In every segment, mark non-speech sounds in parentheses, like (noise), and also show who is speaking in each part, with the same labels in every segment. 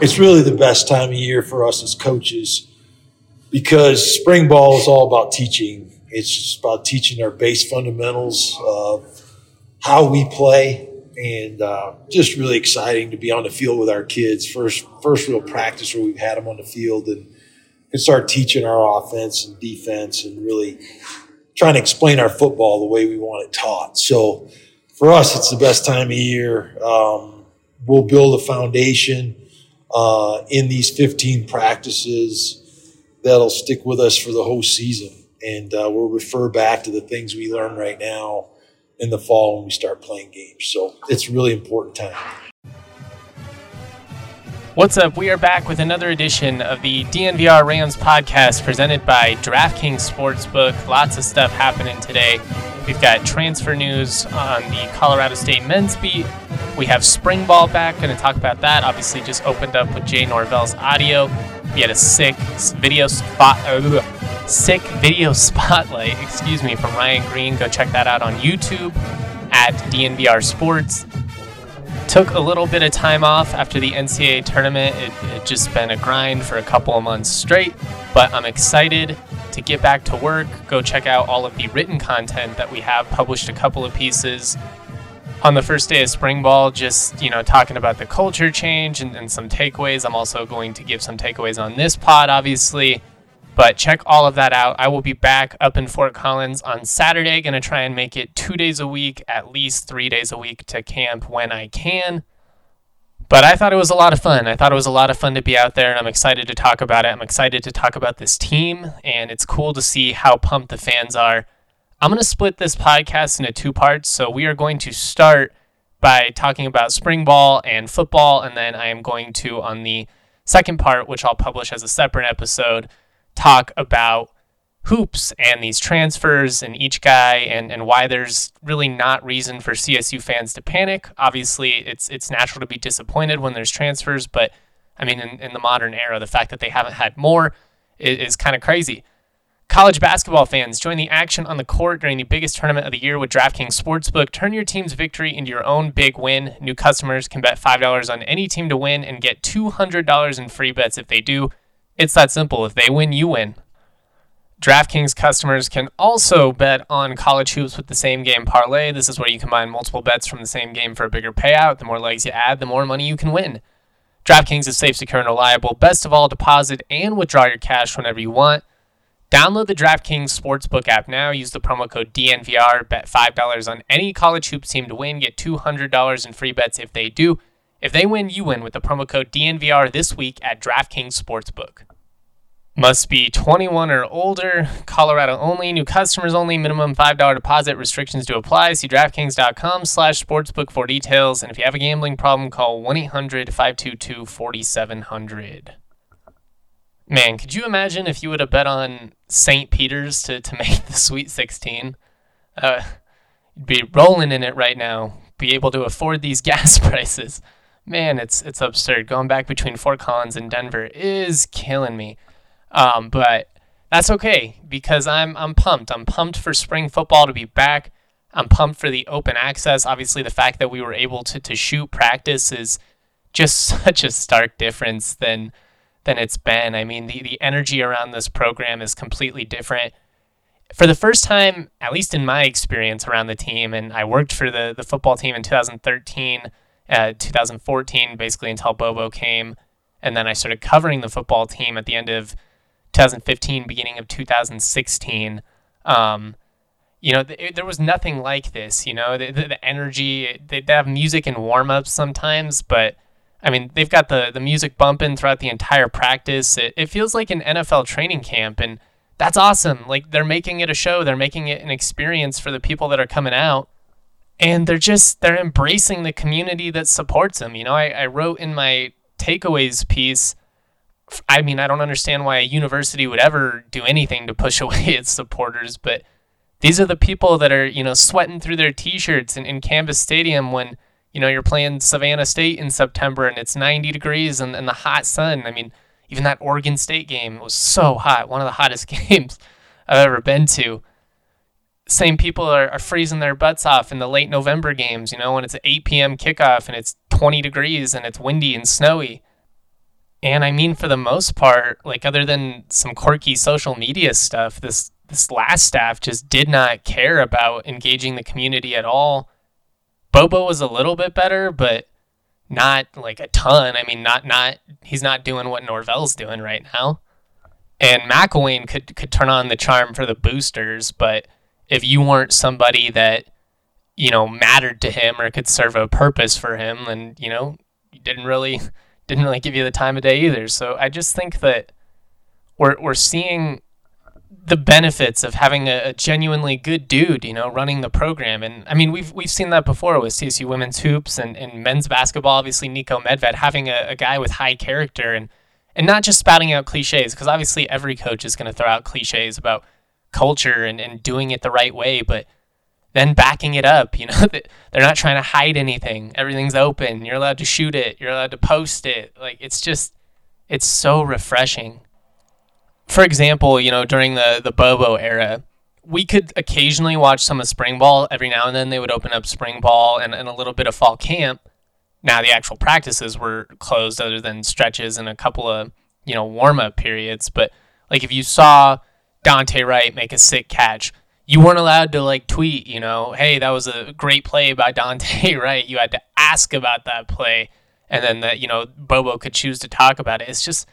Speaker 1: It's really the best time of year for us as coaches because spring ball is all about teaching. It's just about teaching our base fundamentals of how we play, and uh, just really exciting to be on the field with our kids. First, first real practice where we've had them on the field and can start teaching our offense and defense and really trying to explain our football the way we want it taught. So for us, it's the best time of year. Um, we'll build a foundation uh, in these 15 practices that'll stick with us for the whole season. And uh, we'll refer back to the things we learn right now in the fall when we start playing games. So it's really important time.
Speaker 2: What's up? We are back with another edition of the DNVR Rams podcast presented by DraftKings Sportsbook. Lots of stuff happening today. We've got transfer news on the Colorado State men's beat. We have spring ball back. Going to talk about that. Obviously, just opened up with Jay Norvell's audio. We had a sick video spot, uh, sick video (laughs) spotlight. Excuse me, from Ryan Green. Go check that out on YouTube at DNVR Sports took a little bit of time off after the NCAA tournament. It, it just been a grind for a couple of months straight, but I'm excited to get back to work. Go check out all of the written content that we have published a couple of pieces on the first day of spring ball, just you know, talking about the culture change and, and some takeaways. I'm also going to give some takeaways on this pod, obviously. But check all of that out. I will be back up in Fort Collins on Saturday. Going to try and make it two days a week, at least three days a week to camp when I can. But I thought it was a lot of fun. I thought it was a lot of fun to be out there, and I'm excited to talk about it. I'm excited to talk about this team, and it's cool to see how pumped the fans are. I'm going to split this podcast into two parts. So we are going to start by talking about spring ball and football, and then I am going to, on the second part, which I'll publish as a separate episode, talk about hoops and these transfers and each guy and, and why there's really not reason for CSU fans to panic. Obviously, it's it's natural to be disappointed when there's transfers, but I mean, in, in the modern era, the fact that they haven't had more is, is kind of crazy. College basketball fans, join the action on the court during the biggest tournament of the year with DraftKings Sportsbook. Turn your team's victory into your own big win. New customers can bet $5 on any team to win and get $200 in free bets if they do. It's that simple. If they win, you win. DraftKings customers can also bet on college hoops with the same game parlay. This is where you combine multiple bets from the same game for a bigger payout. The more legs you add, the more money you can win. DraftKings is safe, secure, and reliable. Best of all, deposit and withdraw your cash whenever you want. Download the DraftKings Sportsbook app now. Use the promo code DNVR. Bet $5 on any college hoops team to win. Get $200 in free bets if they do. If they win, you win with the promo code DNVR this week at DraftKings Sportsbook. Must be 21 or older, Colorado only, new customers only, minimum $5 deposit, restrictions to apply. See DraftKings.com slash sportsbook for details. And if you have a gambling problem, call 1-800-522-4700. Man, could you imagine if you would have bet on St. Peter's to, to (laughs) make the Sweet 16? Uh, you'd be rolling in it right now, be able to afford these (laughs) gas prices. Man, it's it's absurd. Going back between Fort Collins and Denver is killing me. Um, but that's okay because I'm I'm pumped. I'm pumped for spring football to be back. I'm pumped for the open access. Obviously, the fact that we were able to, to shoot practice is just (laughs) such a stark difference than than it's been. I mean, the, the energy around this program is completely different. For the first time, at least in my experience around the team, and I worked for the, the football team in 2013, uh, 2014, basically until Bobo came and then I started covering the football team at the end of 2015, beginning of 2016. Um, you know, th- there was nothing like this. You know, the, the, the energy. They, they have music and warm ups sometimes, but I mean, they've got the the music bumping throughout the entire practice. It, it feels like an NFL training camp, and that's awesome. Like they're making it a show. They're making it an experience for the people that are coming out, and they're just they're embracing the community that supports them. You know, I, I wrote in my takeaways piece. I mean, I don't understand why a university would ever do anything to push (laughs) away its supporters, but these are the people that are, you know, sweating through their t-shirts in, in Canvas Stadium when, you know, you're playing Savannah State in September and it's 90 degrees and, and the hot sun. I mean, even that Oregon State game was so hot, one of the (laughs) hottest games I've ever been to. Same people are, are freezing their butts off in the late November games, you know, when it's an 8 p.m. kickoff and it's 20 degrees and it's windy and snowy. And I mean, for the most part, like other than some quirky social media stuff, this this last staff just did not care about engaging the community at all. Bobo was a little bit better, but not like a ton. I mean, not not he's not doing what Norvell's doing right now. And McElwain could could turn on the charm for the boosters, but if you weren't somebody that you know mattered to him or could serve a purpose for him, then you know didn't really (laughs) didn't really give you the time of day either. So I just think that we're we're seeing the benefits of having a, a, genuinely good dude, you know, running the program. And I mean, we've we've seen that before with CSU women's hoops and, and men's basketball. Obviously, Niko Medved having a, a guy with high character and and not just spouting out cliches, because obviously every coach is going to throw out cliches about culture and, and doing it the right way, but then backing it up. You know, (laughs) they're not trying to hide anything. Everything's open. You're allowed to shoot it. You're allowed to post it. Like it's just, it's so refreshing for example, you know, during the the Bobo era, we could occasionally watch some of spring ball. Every now and then they would open up spring ball and, and a little bit of fall camp. Now the actual practices were closed other than stretches and a couple of, you know, warm up periods. But like if you saw Dante Wright make a sick catch, you weren't allowed to like tweet, you know, hey, that was a great play by (laughs) Dante Wright. You had to ask about that play and then that, you know, Bobo could choose to talk about it. It's just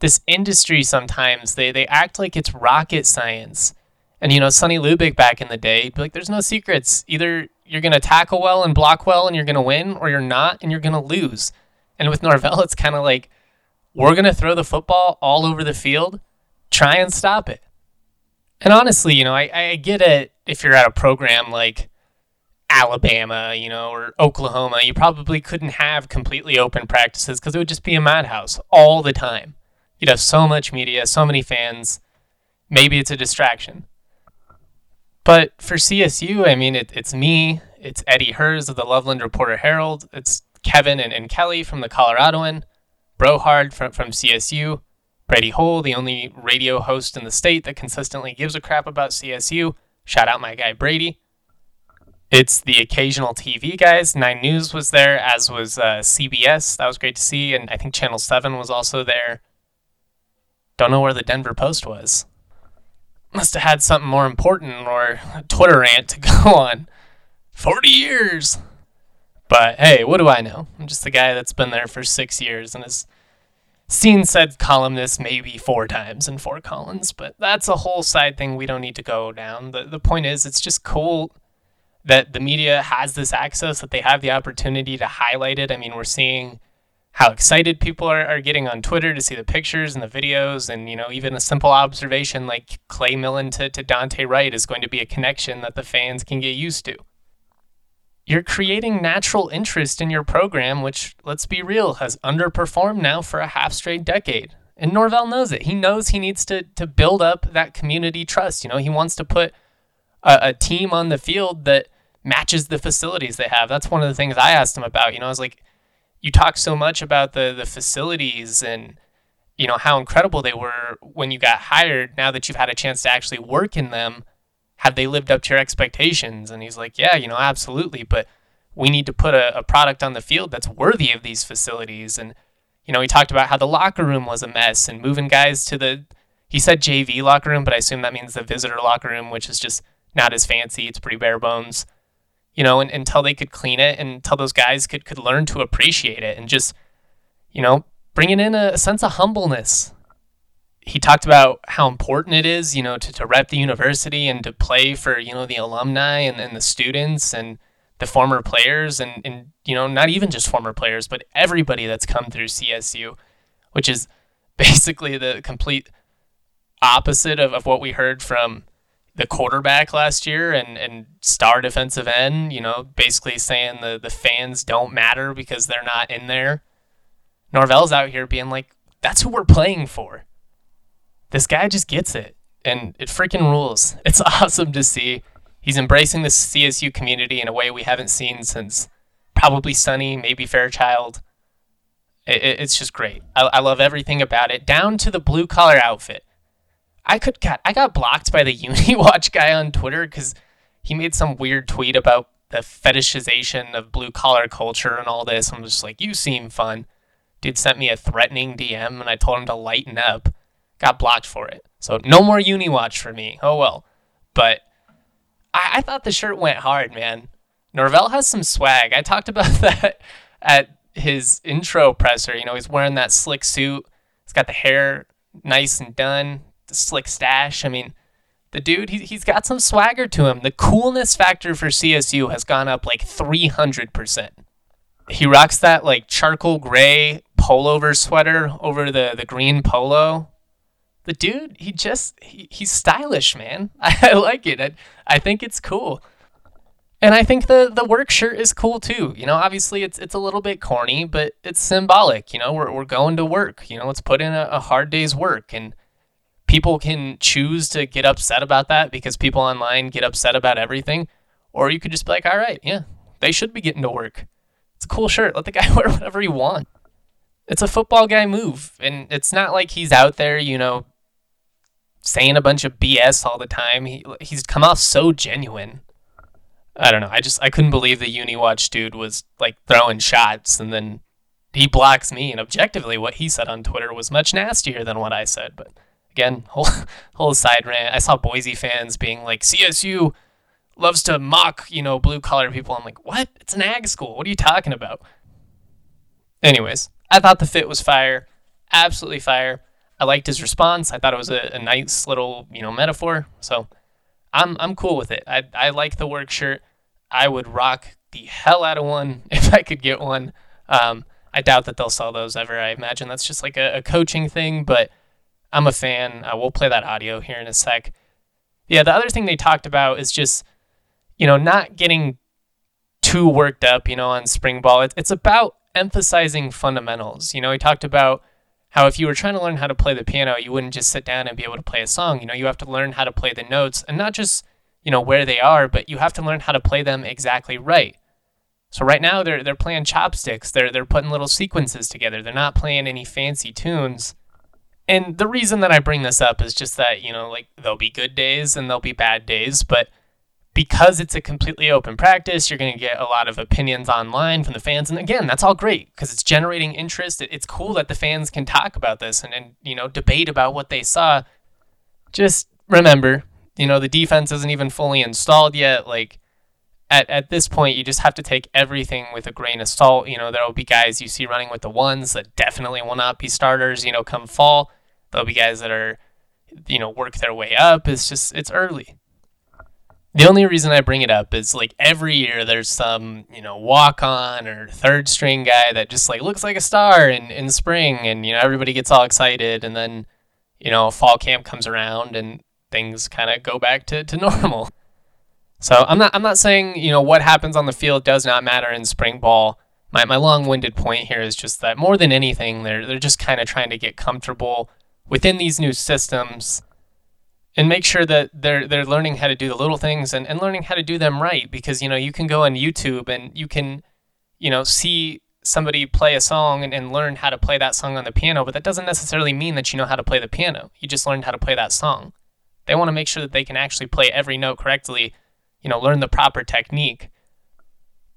Speaker 2: this industry sometimes they they act like it's rocket science. And you know, Sonny Lubick back in the day, like there's no secrets. Either you're gonna tackle well and block well and you're gonna win, or you're not and you're gonna lose. And with Norvell, (laughs) it's kind of like we're gonna throw the football all over the field, try and stop it. And honestly, you know, I, I get it if you're at a program like Alabama, you know, or Oklahoma, you probably couldn't have completely open practices because it would just be a madhouse all the time you'd have so much media, so many fans. Maybe it's a distraction. But for CSU, I mean, it, it's me, it's Eddie Herz of the Loveland Reporter Herald, it's Kevin and, and Kelly from the Coloradoan, Brohard from, from CSU, Brady Hole, the only radio host in the state that consistently gives a crap about CSU. Shout out my guy Brady. It's the occasional TV guys. Nine News was there, as was uh, CBS. That was great to see. And I think Channel 7 was also there. Don't know where the Denver Post was. Must have had something more important or a Twitter rant to (laughs) go on. 40 years! But hey, what do I know? I'm just the guy that's been there for six years and has seen said columnist maybe four times in four columns, but that's a whole side thing we don't need to go down. The, the point is, it's just cool that the media has this access, that they have the opportunity to highlight it. I mean, we're seeing how excited people are, are getting on Twitter to see the pictures and the videos. And, you know, even a simple observation like Clay Millen to, to Dante Wright is going to be a connection that the fans can get used to. You're creating natural interest in your program, which, let's be real, has underperformed now for a half straight decade. And Norvell knows it. He knows he needs to, to build up that community trust. You know, he wants to put a, a team on the field that matches the facilities they have. That's one of the things I asked him about. You know, I was like, you talk so much about the the facilities and you know how incredible they were when you got hired. Now that you've had a chance to actually work in them have they lived up to your expectations? And he's like yeah you know absolutely but we need to put a, a product on the field that's worthy of these facilities. And you know he talked about how the locker room was a mess and moving guys to the he said jv locker room but i assume that means the visitor locker room which is just not as fancy. It's pretty bare bones you know, and, until they could clean it and until those guys could, could learn to appreciate it and just, you know, bringing in a, a sense of humbleness. He talked about how important it is, you know, to, to rep the university and to play for, you know, the alumni and, and the students and the former players and, and, you know, not even just former players, but everybody that's come through CSU, which is (laughs) basically the complete opposite of, of what we heard from the quarterback last year and, and star defensive end, you know, basically saying the, the fans don't matter because they're not in there. Norvell's out here being like, that's who we're playing for. This guy just gets it, and it freaking rules. (laughs) It's awesome to see. He's embracing the CSU community in a way we haven't seen since probably Sonny, maybe Fairchild. It, it, it's just great. I, I love everything about it, down to the blue collar outfit. I could got I got blocked by the (laughs) UniWatch guy on Twitter because he made some weird tweet about the fetishization of blue collar culture and all this. I'm just like, you seem fun. Dude sent me a threatening DM and I told him to lighten up. Got blocked for it. So no more UniWatch for me. Oh well. But I, I thought the shirt went hard, man. Norvell has some swag. I talked about (laughs) that at his intro presser. You know, he's wearing that slick suit. He's got the hair nice and done, slick stash. I mean, the dude, he, he's got some swagger to him. The coolness factor for CSU has gone up like 300%. He rocks that like charcoal gray pullover sweater over the, the green polo. The dude, he just, he, he's stylish, man. (laughs) I, I like it. I, I think it's cool. And I think the the work shirt is cool too. You know, obviously it's it's a little bit corny, but it's symbolic. You know, we're we're going to work. You know, let's put in a, a hard day's work, and people can choose to get upset about that because people online get upset about everything, or you could just be like, all right, yeah, they should be getting to work. It's a cool shirt. Let the guy (laughs) wear whatever he wants. It's a football guy move, and it's not like he's out there, you know, saying a bunch of BS all the time. He he's come off so genuine I don't know. I just I couldn't believe the UniWatch dude was like throwing shots and then he blocks me and objectively what he said on Twitter was much nastier than what I said. But again, whole (laughs) whole side rant. I saw Boise fans being like CSU loves to mock, you know, blue collar people. I'm like, what? It's an ag school. What are you talking about? Anyways, I thought the fit was fire. Absolutely fire. I liked his response. I thought it was a, a nice little, you know, metaphor. So I'm I'm cool with it. I I like the work shirt. I would rock the hell out of one (laughs) if I could get one. Um, I doubt that they'll sell those ever. I imagine that's just like a, a coaching thing, but I'm a fan. Uh, we'll play that audio here in a sec. Yeah, the other thing they talked about is just, you know, not getting too worked up, you know, on spring ball. It's, it's about emphasizing fundamentals. You know, he talked about how if you were trying to learn how to play the piano, you wouldn't just sit down and be able to play a song. You know, you have to learn how to play the notes and not just, you know, where they are, but you have to learn how to play them exactly right. So right now they're they're playing chopsticks. They're they're putting little sequences together. They're not playing any fancy tunes. And the reason that I bring this up is just that, you know, like there'll be good days and there'll be bad days, but because it's a completely open practice, you're going to get a lot of opinions online from the fans. And again, that's all great because it's generating interest. It's cool that the fans can talk about this and, and, you know, debate about what they saw. Just remember, you know, the defense isn't even fully installed yet. Like, at, at this point, you just have to take everything with a grain of salt. You know, there will be guys you see running with the ones that definitely will not be starters, you know, come fall. There'll be guys that are, you know, work their way up. It's just, it's early the only reason I bring it up is like every year there's some, you know, walk on or third string guy that just like looks like a star in, in spring and, you know, everybody gets all excited and then, you know, fall camp comes around and things kind of go back to, to (laughs) normal. So I'm not I'm not saying, you know, what happens on the field does not matter in spring ball. My my long-winded point here is just that more than anything, they're they're just kind of trying to get comfortable within these new systems and make sure that they're they're learning how to do the little things and, and learning how to do them right because you know you can go on youtube and you can you know see somebody play a song and, and learn how to play that song on the piano but that doesn't necessarily mean that you know how to play the piano. You just learned how to play that song. They want to make sure that they can actually play every note correctly you know learn the proper technique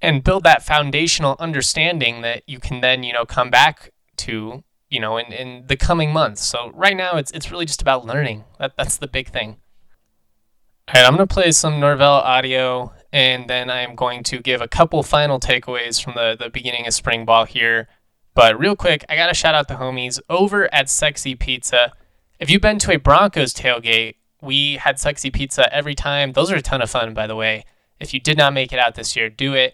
Speaker 2: and build that foundational understanding that you can then you know come back to you know, in, in the coming months. So right now it's it's really just about learning. That that's the big thing. All right, I'm gonna play some Norvell audio, and then I'm going to give a couple final takeaways from the the beginning of spring ball here But real quick, I got to shout out the homies over at Sexy Pizza. If you've been to a Broncos tailgate, we had Sexy Pizza every time. Those are a ton of fun, by the way. If you did not make it out this year, do it.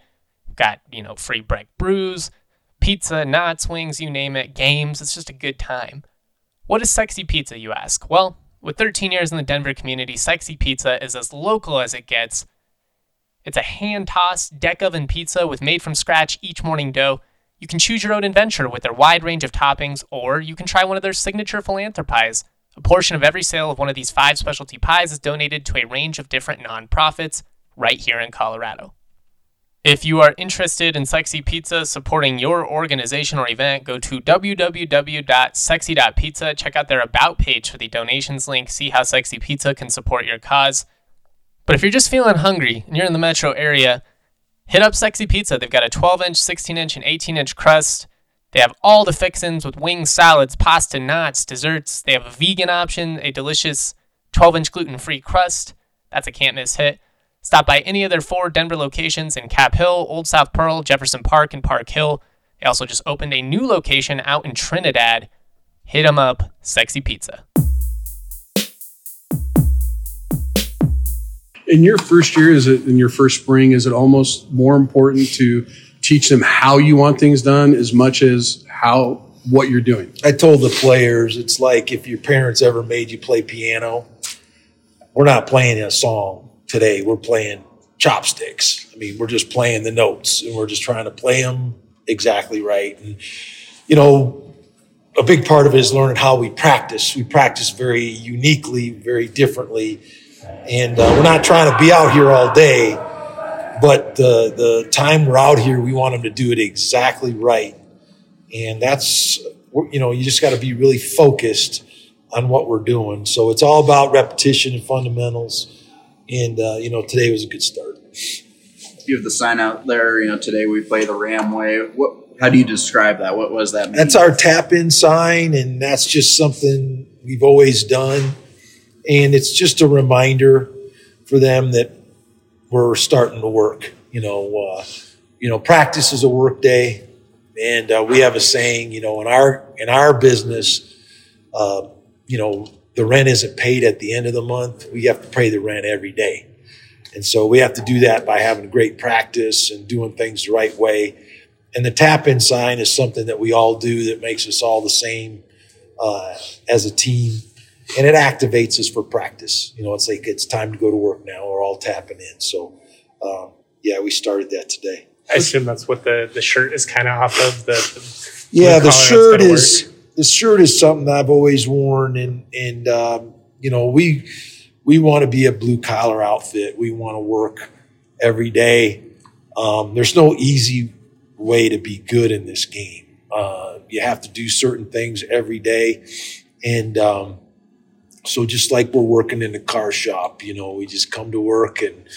Speaker 2: Got, you know, free break brews, pizza, knots, wings, you name it, games. It's just a good time. What is Sexy Pizza, you ask? Well, with 13 years in the Denver community, Sexy Pizza is as local as it gets. It's a hand tossed deck oven pizza with made from scratch each morning dough. You can choose your own adventure with their wide range of toppings, or you can try one of their signature philanthropies. A portion of every sale of one of these five specialty pies is donated to a range of different nonprofits right here in Colorado. If you are interested in Sexy Pizza supporting your organization or event, go to www.sexy.pizza. Check out their About page for the donations link. See how Sexy Pizza can support your cause. But if you're just feeling hungry and you're in the metro area, hit up Sexy Pizza. They've got a 12 inch, 16 inch, and 18 inch crust. They have all the fixins with wings, salads, pasta, knots, desserts. They have a vegan option, a delicious 12 inch gluten free crust. That's a can't miss hit. Stop by any of their four Denver locations in Cap Hill, Old South Pearl, Jefferson Park, and Park Hill. They also just opened a new location out in Trinidad. Hit them up, Sexy Pizza.
Speaker 3: In your first year, is it in your first spring? Is it almost more important to teach them how you want things done as much as how what you're doing?
Speaker 1: I told the players it's like if your parents ever made you play piano, we're not playing a song today we're playing chopsticks. I mean, we're just playing the notes and we're just trying to play them exactly right. And, you know, a big part of it is learning how we practice. We practice very uniquely, very differently. And uh, we're not trying to be out here all day, but the, the time we're out here, we want them to do it exactly right. And that's, you know, you just got to be really focused on what we're doing. So it's all about repetition and fundamentals and uh, you know today was a good start.
Speaker 4: You have the sign out there. You know today we play the Ram way. What? How do you describe that? What was that? Mean?
Speaker 1: That's our tap in sign, and that's just something we've always done, and it's just a reminder for them that we're starting to work. You know, uh, you know, practice is a work day, and uh, we have a saying. You know, in our in our business, uh, you know, the rent isn't paid at the end of the month. We have to pay the rent every day. And so we have to do that by having great practice and doing things the right way. And the tap in sign is something that we all do that makes us all the same uh, as a team. And it activates us for practice. You know, it's like it's time to go to work now. We're all tapping in. So, um, yeah, we started that today.
Speaker 2: I assume that's what the, the shirt is kind of off of. The, the
Speaker 1: yeah, the shirt is the shirt is something I've always worn, and and um, you know we we want to be a blue collar outfit. We want to work every day. Um, there's no easy way to be good in this game. Uh, you have to do certain things every day, and um, so just like we're working in the car shop, you know, we just come to work and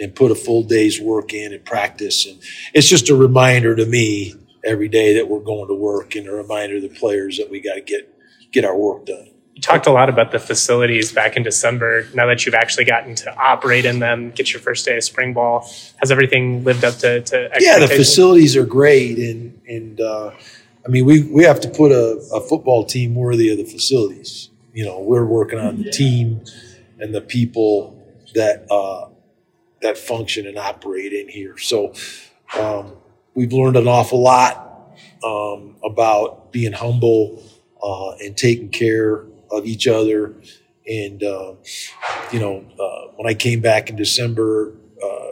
Speaker 1: and put a full day's work in and practice, and it's just a reminder to me every day that we're going to work and a reminder to the players that we got to get get our work done.
Speaker 2: You talked a lot about the facilities back in December. Now that you've actually gotten to operate in them, get your first day of spring ball, has everything lived up to, to
Speaker 1: Yeah, the facilities are great, and and uh, I mean we we have to put a, a, football team worthy of the facilities. You know, we're working on the team and the people that uh, that function and operate in here. So. Um, we've learned an awful lot um, about being humble uh, and taking care of each other. And, uh, you know, uh, when I came back in December, uh,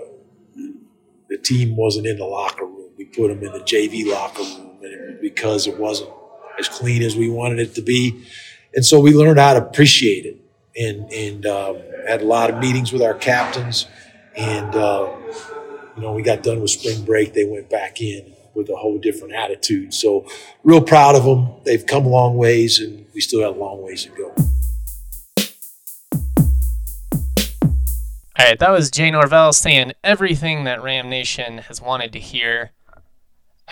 Speaker 1: the team wasn't in the locker room. We put them in the JV locker room because it wasn't as clean as we wanted it to be. And so we learned how to appreciate it and, and um, had a lot of meetings with our captains. And, uh, you know, we got done with spring break, they went back in with a whole different attitude. So, real proud of them. They've come a long ways, and we still have a long ways to go.
Speaker 2: All right, that was Jay Norvell saying everything that Ram Nation has wanted to hear.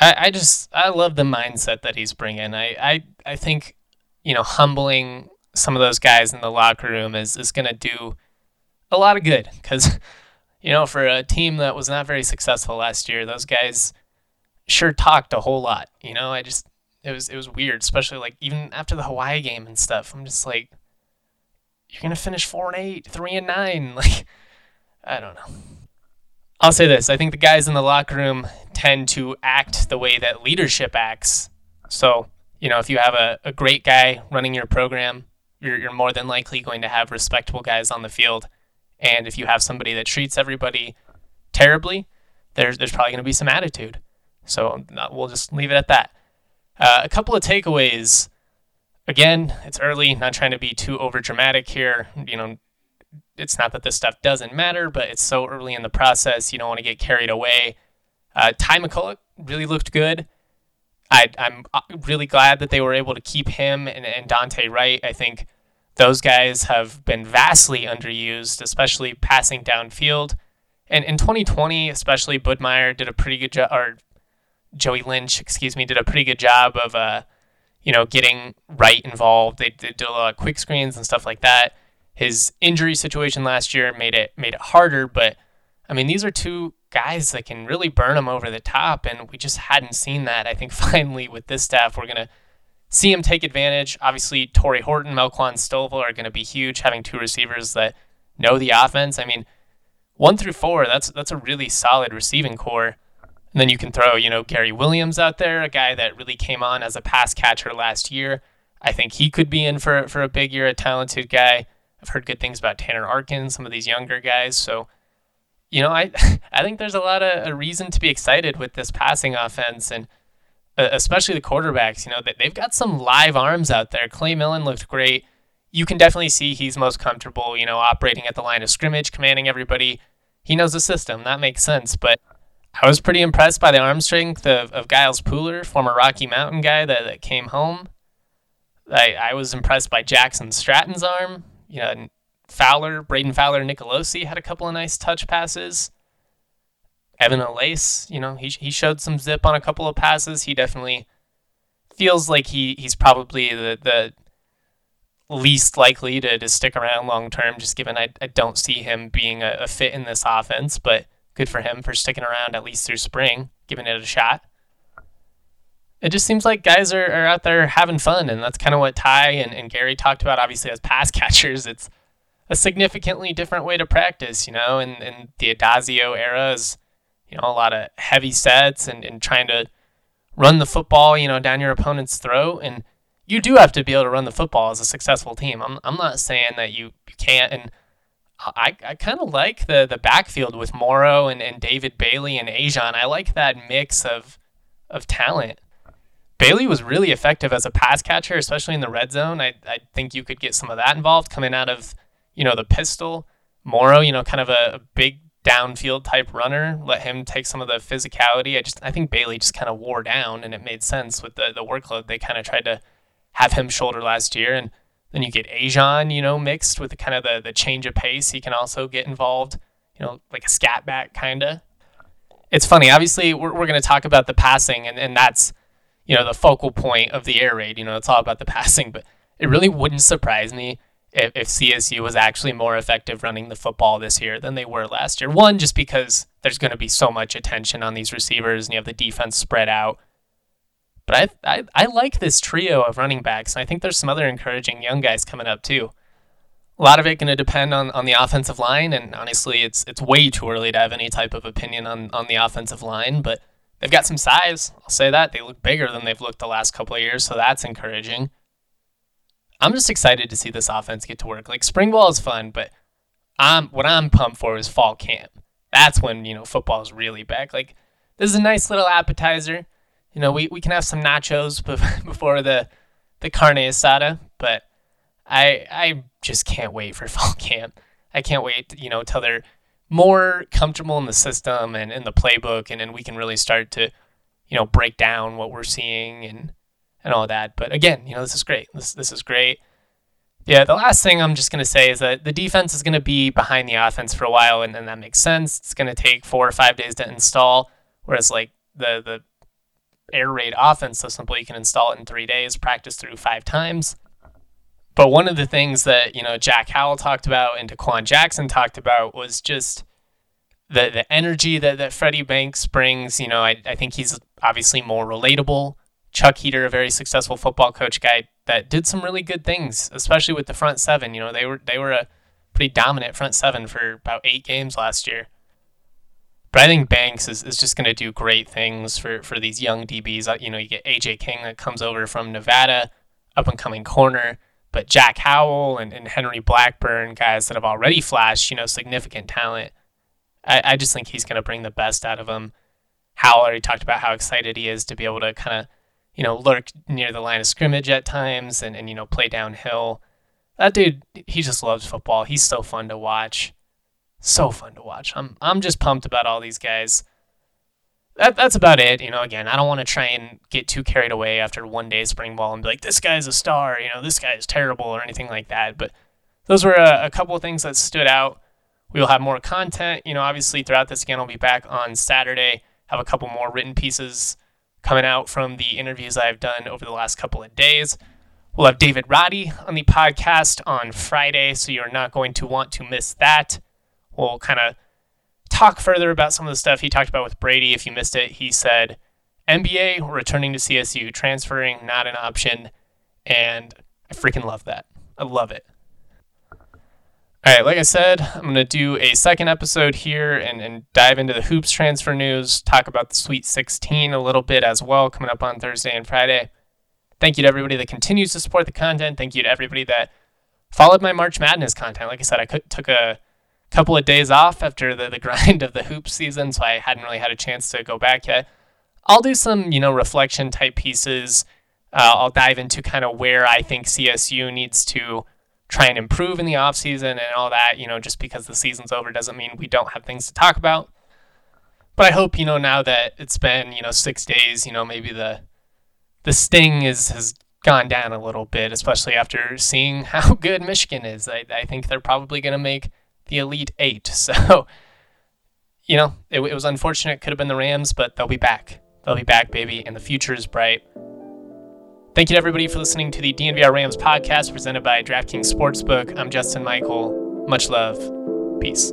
Speaker 2: I, I just I love the mindset that he's bringing. I, I I think you know humbling some of those guys in the locker room is is going to do a lot of good because you know, for a team that was not very successful last year, those guys sure talked a whole lot. You know, I just it was it was weird, especially like even after the Hawaii game and stuff. I'm just like, you're gonna finish four and eight, three and nine. (laughs) Like, I don't know. I'll say this: I think the guys in the locker room tend to act the way that leadership acts. So, you know, if you have a, a great guy running your program, you're, you're more than likely going to have respectable guys on the field. And if you have somebody that treats everybody terribly, there's there's probably going to be some attitude. So we'll just leave it at that. Uh, a couple of takeaways. Again, it's early. Not trying to be too over dramatic here. You know, it's not that this stuff doesn't matter, but it's so early in the process. You don't want to get carried away. Uh, Ty McCullouch really looked good. I, am uh, really glad that they were able to keep him and, and Dante Wright. I think those guys have been vastly underused, especially passing downfield. And in 2020, especially Budmayr did a pretty good job, or Joey Lynch, excuse me, did a pretty good job of, uh, you know, getting Wright involved. They, they did a lot of quick screens and stuff like that. His injury situation last year made it made it harder, but I mean, these are two guys that can really burn them over the top, and we just hadn't seen that. I think (laughs) finally with this staff, we're gonna see him take advantage. Obviously, Tory Horton, Melquan Stovall are gonna be huge, having two receivers that know the offense. I mean, one through four, that's that's a really solid receiving core. And then you can throw, you know, Gary Williams out there, a guy that really came on as a pass catcher last year. I think he could be in for for a big year, a talented guy. I've heard good things about Tanner Arkin, some of these younger guys. So you know, I (laughs) I think there's a lot of a reason to be excited with this passing offense and especially the quarterbacks. You know, they, they've got some live arms out there. Clay Millen looked great. You can definitely see he's most comfortable, you know, operating at the line of scrimmage, commanding everybody. He knows the system. That makes sense. But I was pretty impressed by the arm strength of, of Giles Pooler, former Rocky Mountain guy that, that came home. I, I was impressed by Jackson Stratton's arm. You know, Fowler, Brayden Fowler, Nicolosi had a couple of nice touch passes. Evan Olaes, you know, he, he showed some zip on a couple of passes. He definitely feels like he, he's probably the, the least likely to, to stick around long term, just given I, I don't see him being a, a fit in this offense. But good for him for sticking around at least through spring, giving it a shot. It just seems like guys are, are out there having fun, and that's kind of what Ty and, and Gary talked about. Obviously, as pass (laughs) catchers, it's a significantly different way to practice, you know, and, and the Addazio era is, you know, a lot of heavy sets and, and trying to run the football, you know, down your opponent's throat. And you do have to be able to run the football as a successful team. I'm, I'm not saying that you, you can't. And I, I kind of like the, the backfield with Morrow and, and David Bailey and A'Jon. I like that mix of, of talent. Bailey was really effective as a pass catcher, especially in the red zone. I, I think you could get some of that involved coming out of – you know, the pistol. Morrow, you know, kind of a, a big downfield type runner. Let him take some of the physicality. I just I think Bailey just kind of wore down, and it made sense with the the workload they kind of tried to have him shoulder last year. And then you get A'Jon, you know, mixed with the kind of the the change of pace. He can also get involved, you know, like a scat back kind of. It's funny. Obviously, we're we're going to talk about the passing, and and that's you know the focal point of the air raid. You know, it's all about the (laughs) passing, but it really wouldn't surprise me if, if CSU was actually more effective running the football this year than they were last year. One, just because there's going to be so much attention on these receivers and you have the defense spread out. But I, I, I like this trio of running backs, and I think there's some other encouraging young guys coming up too. A lot of it going to depend on, on the offensive line, and honestly, it's it's way too early to have any type of opinion on, on the offensive line. But they've got some size. I'll say that they look bigger than they've looked the last couple of years, so that's encouraging. I'm just excited to see this offense get to work. Like spring ball is fun, but I'm what I'm pumped for is fall camp. That's when you know football is really back. Like this is a nice little appetizer. You know, we, we can have some nachos (laughs) before the the carne asada, but I I just can't wait for (laughs) fall camp. I can't wait, you know, till they're more comfortable in the system and in the playbook, and then we can really start to, you know, break down what we're seeing and and all that. But again, you know, this is great. This this is great. Yeah, the last thing I'm just going to say is that the defense is going to be behind the offense for a while, and, and that makes sense. It's going to take four or five days to install, whereas like the the air raid offense so simply you can install it in three days, practice through five times. But one of the things that you know Jack Howell talked about and Dequan Jackson talked about was just the the energy that that Freddie Banks brings. You know, I I think he's obviously more relatable Chuck Heater, a very successful football coach guy that did some really good things, especially with the front seven. You know, they were they were a pretty dominant front seven for about eight games last year. But I think Banks is, is just going to do great things for, for these young DBs. Uh, you know, you get AJ King that comes over from Nevada, up and coming corner, but Jack Howell and, and Henry Blackburn, guys that have already flashed, you know, significant talent. I, I just think he's going to bring the best out of them. Howell already talked about how excited he is to be able to kind of, you know, lurk near the line of scrimmage at times and, and, you know, play downhill. That dude, he just loves football. He's so fun to watch so fun to watch. I'm I'm just pumped about all these guys. That that's about it. You know, again, I don't want to try and get too carried away after one day spring ball and be like, this guy's a star. You know, this guy is terrible or anything like that. But those were a, a couple of things that stood out. We will have more content. You know, obviously throughout this again, I'll be back on Saturday. Have a couple more written pieces coming out from the interviews I've done over the last couple of days. We'll have David Roddy on the podcast on Friday, so you're not going to want to miss that we'll kind of talk further about some of the stuff he talked about with Brady. If you missed it, he said NBA returning to CSU, transferring not an option, and I freaking love that. I love it. All right, like I said, I'm going to do a second episode here and, and dive into the hoops transfer news, talk about the Sweet 16 a little bit as well, coming up on Thursday and Friday. Thank you to everybody that continues to support the content. Thank you to everybody that followed my March Madness content. Like I said, I took a couple of days off after the, the (laughs) grind of the hoop season, so I hadn't really had a chance to go back yet. I'll do some, you know, reflection type pieces. Uh, I'll dive into kind of where I think CSU needs to try and improve in the off season and all that. You know, just because the season's over doesn't mean we don't have things to talk about. But I hope, you know, now that it's been, you know, six days, you know, maybe the the sting is has gone down a little bit, especially after seeing (laughs) how good Michigan is. I, I think they're probably going to make the Elite Eight. (laughs) So, you know, it, it was unfortunate. It could have been the Rams, but they'll be back. They'll be back, baby, and the future is bright. Thank you to everybody for listening to the DNVR Rams podcast presented by DraftKings Sportsbook. I'm Justin Michael. Much love. Peace.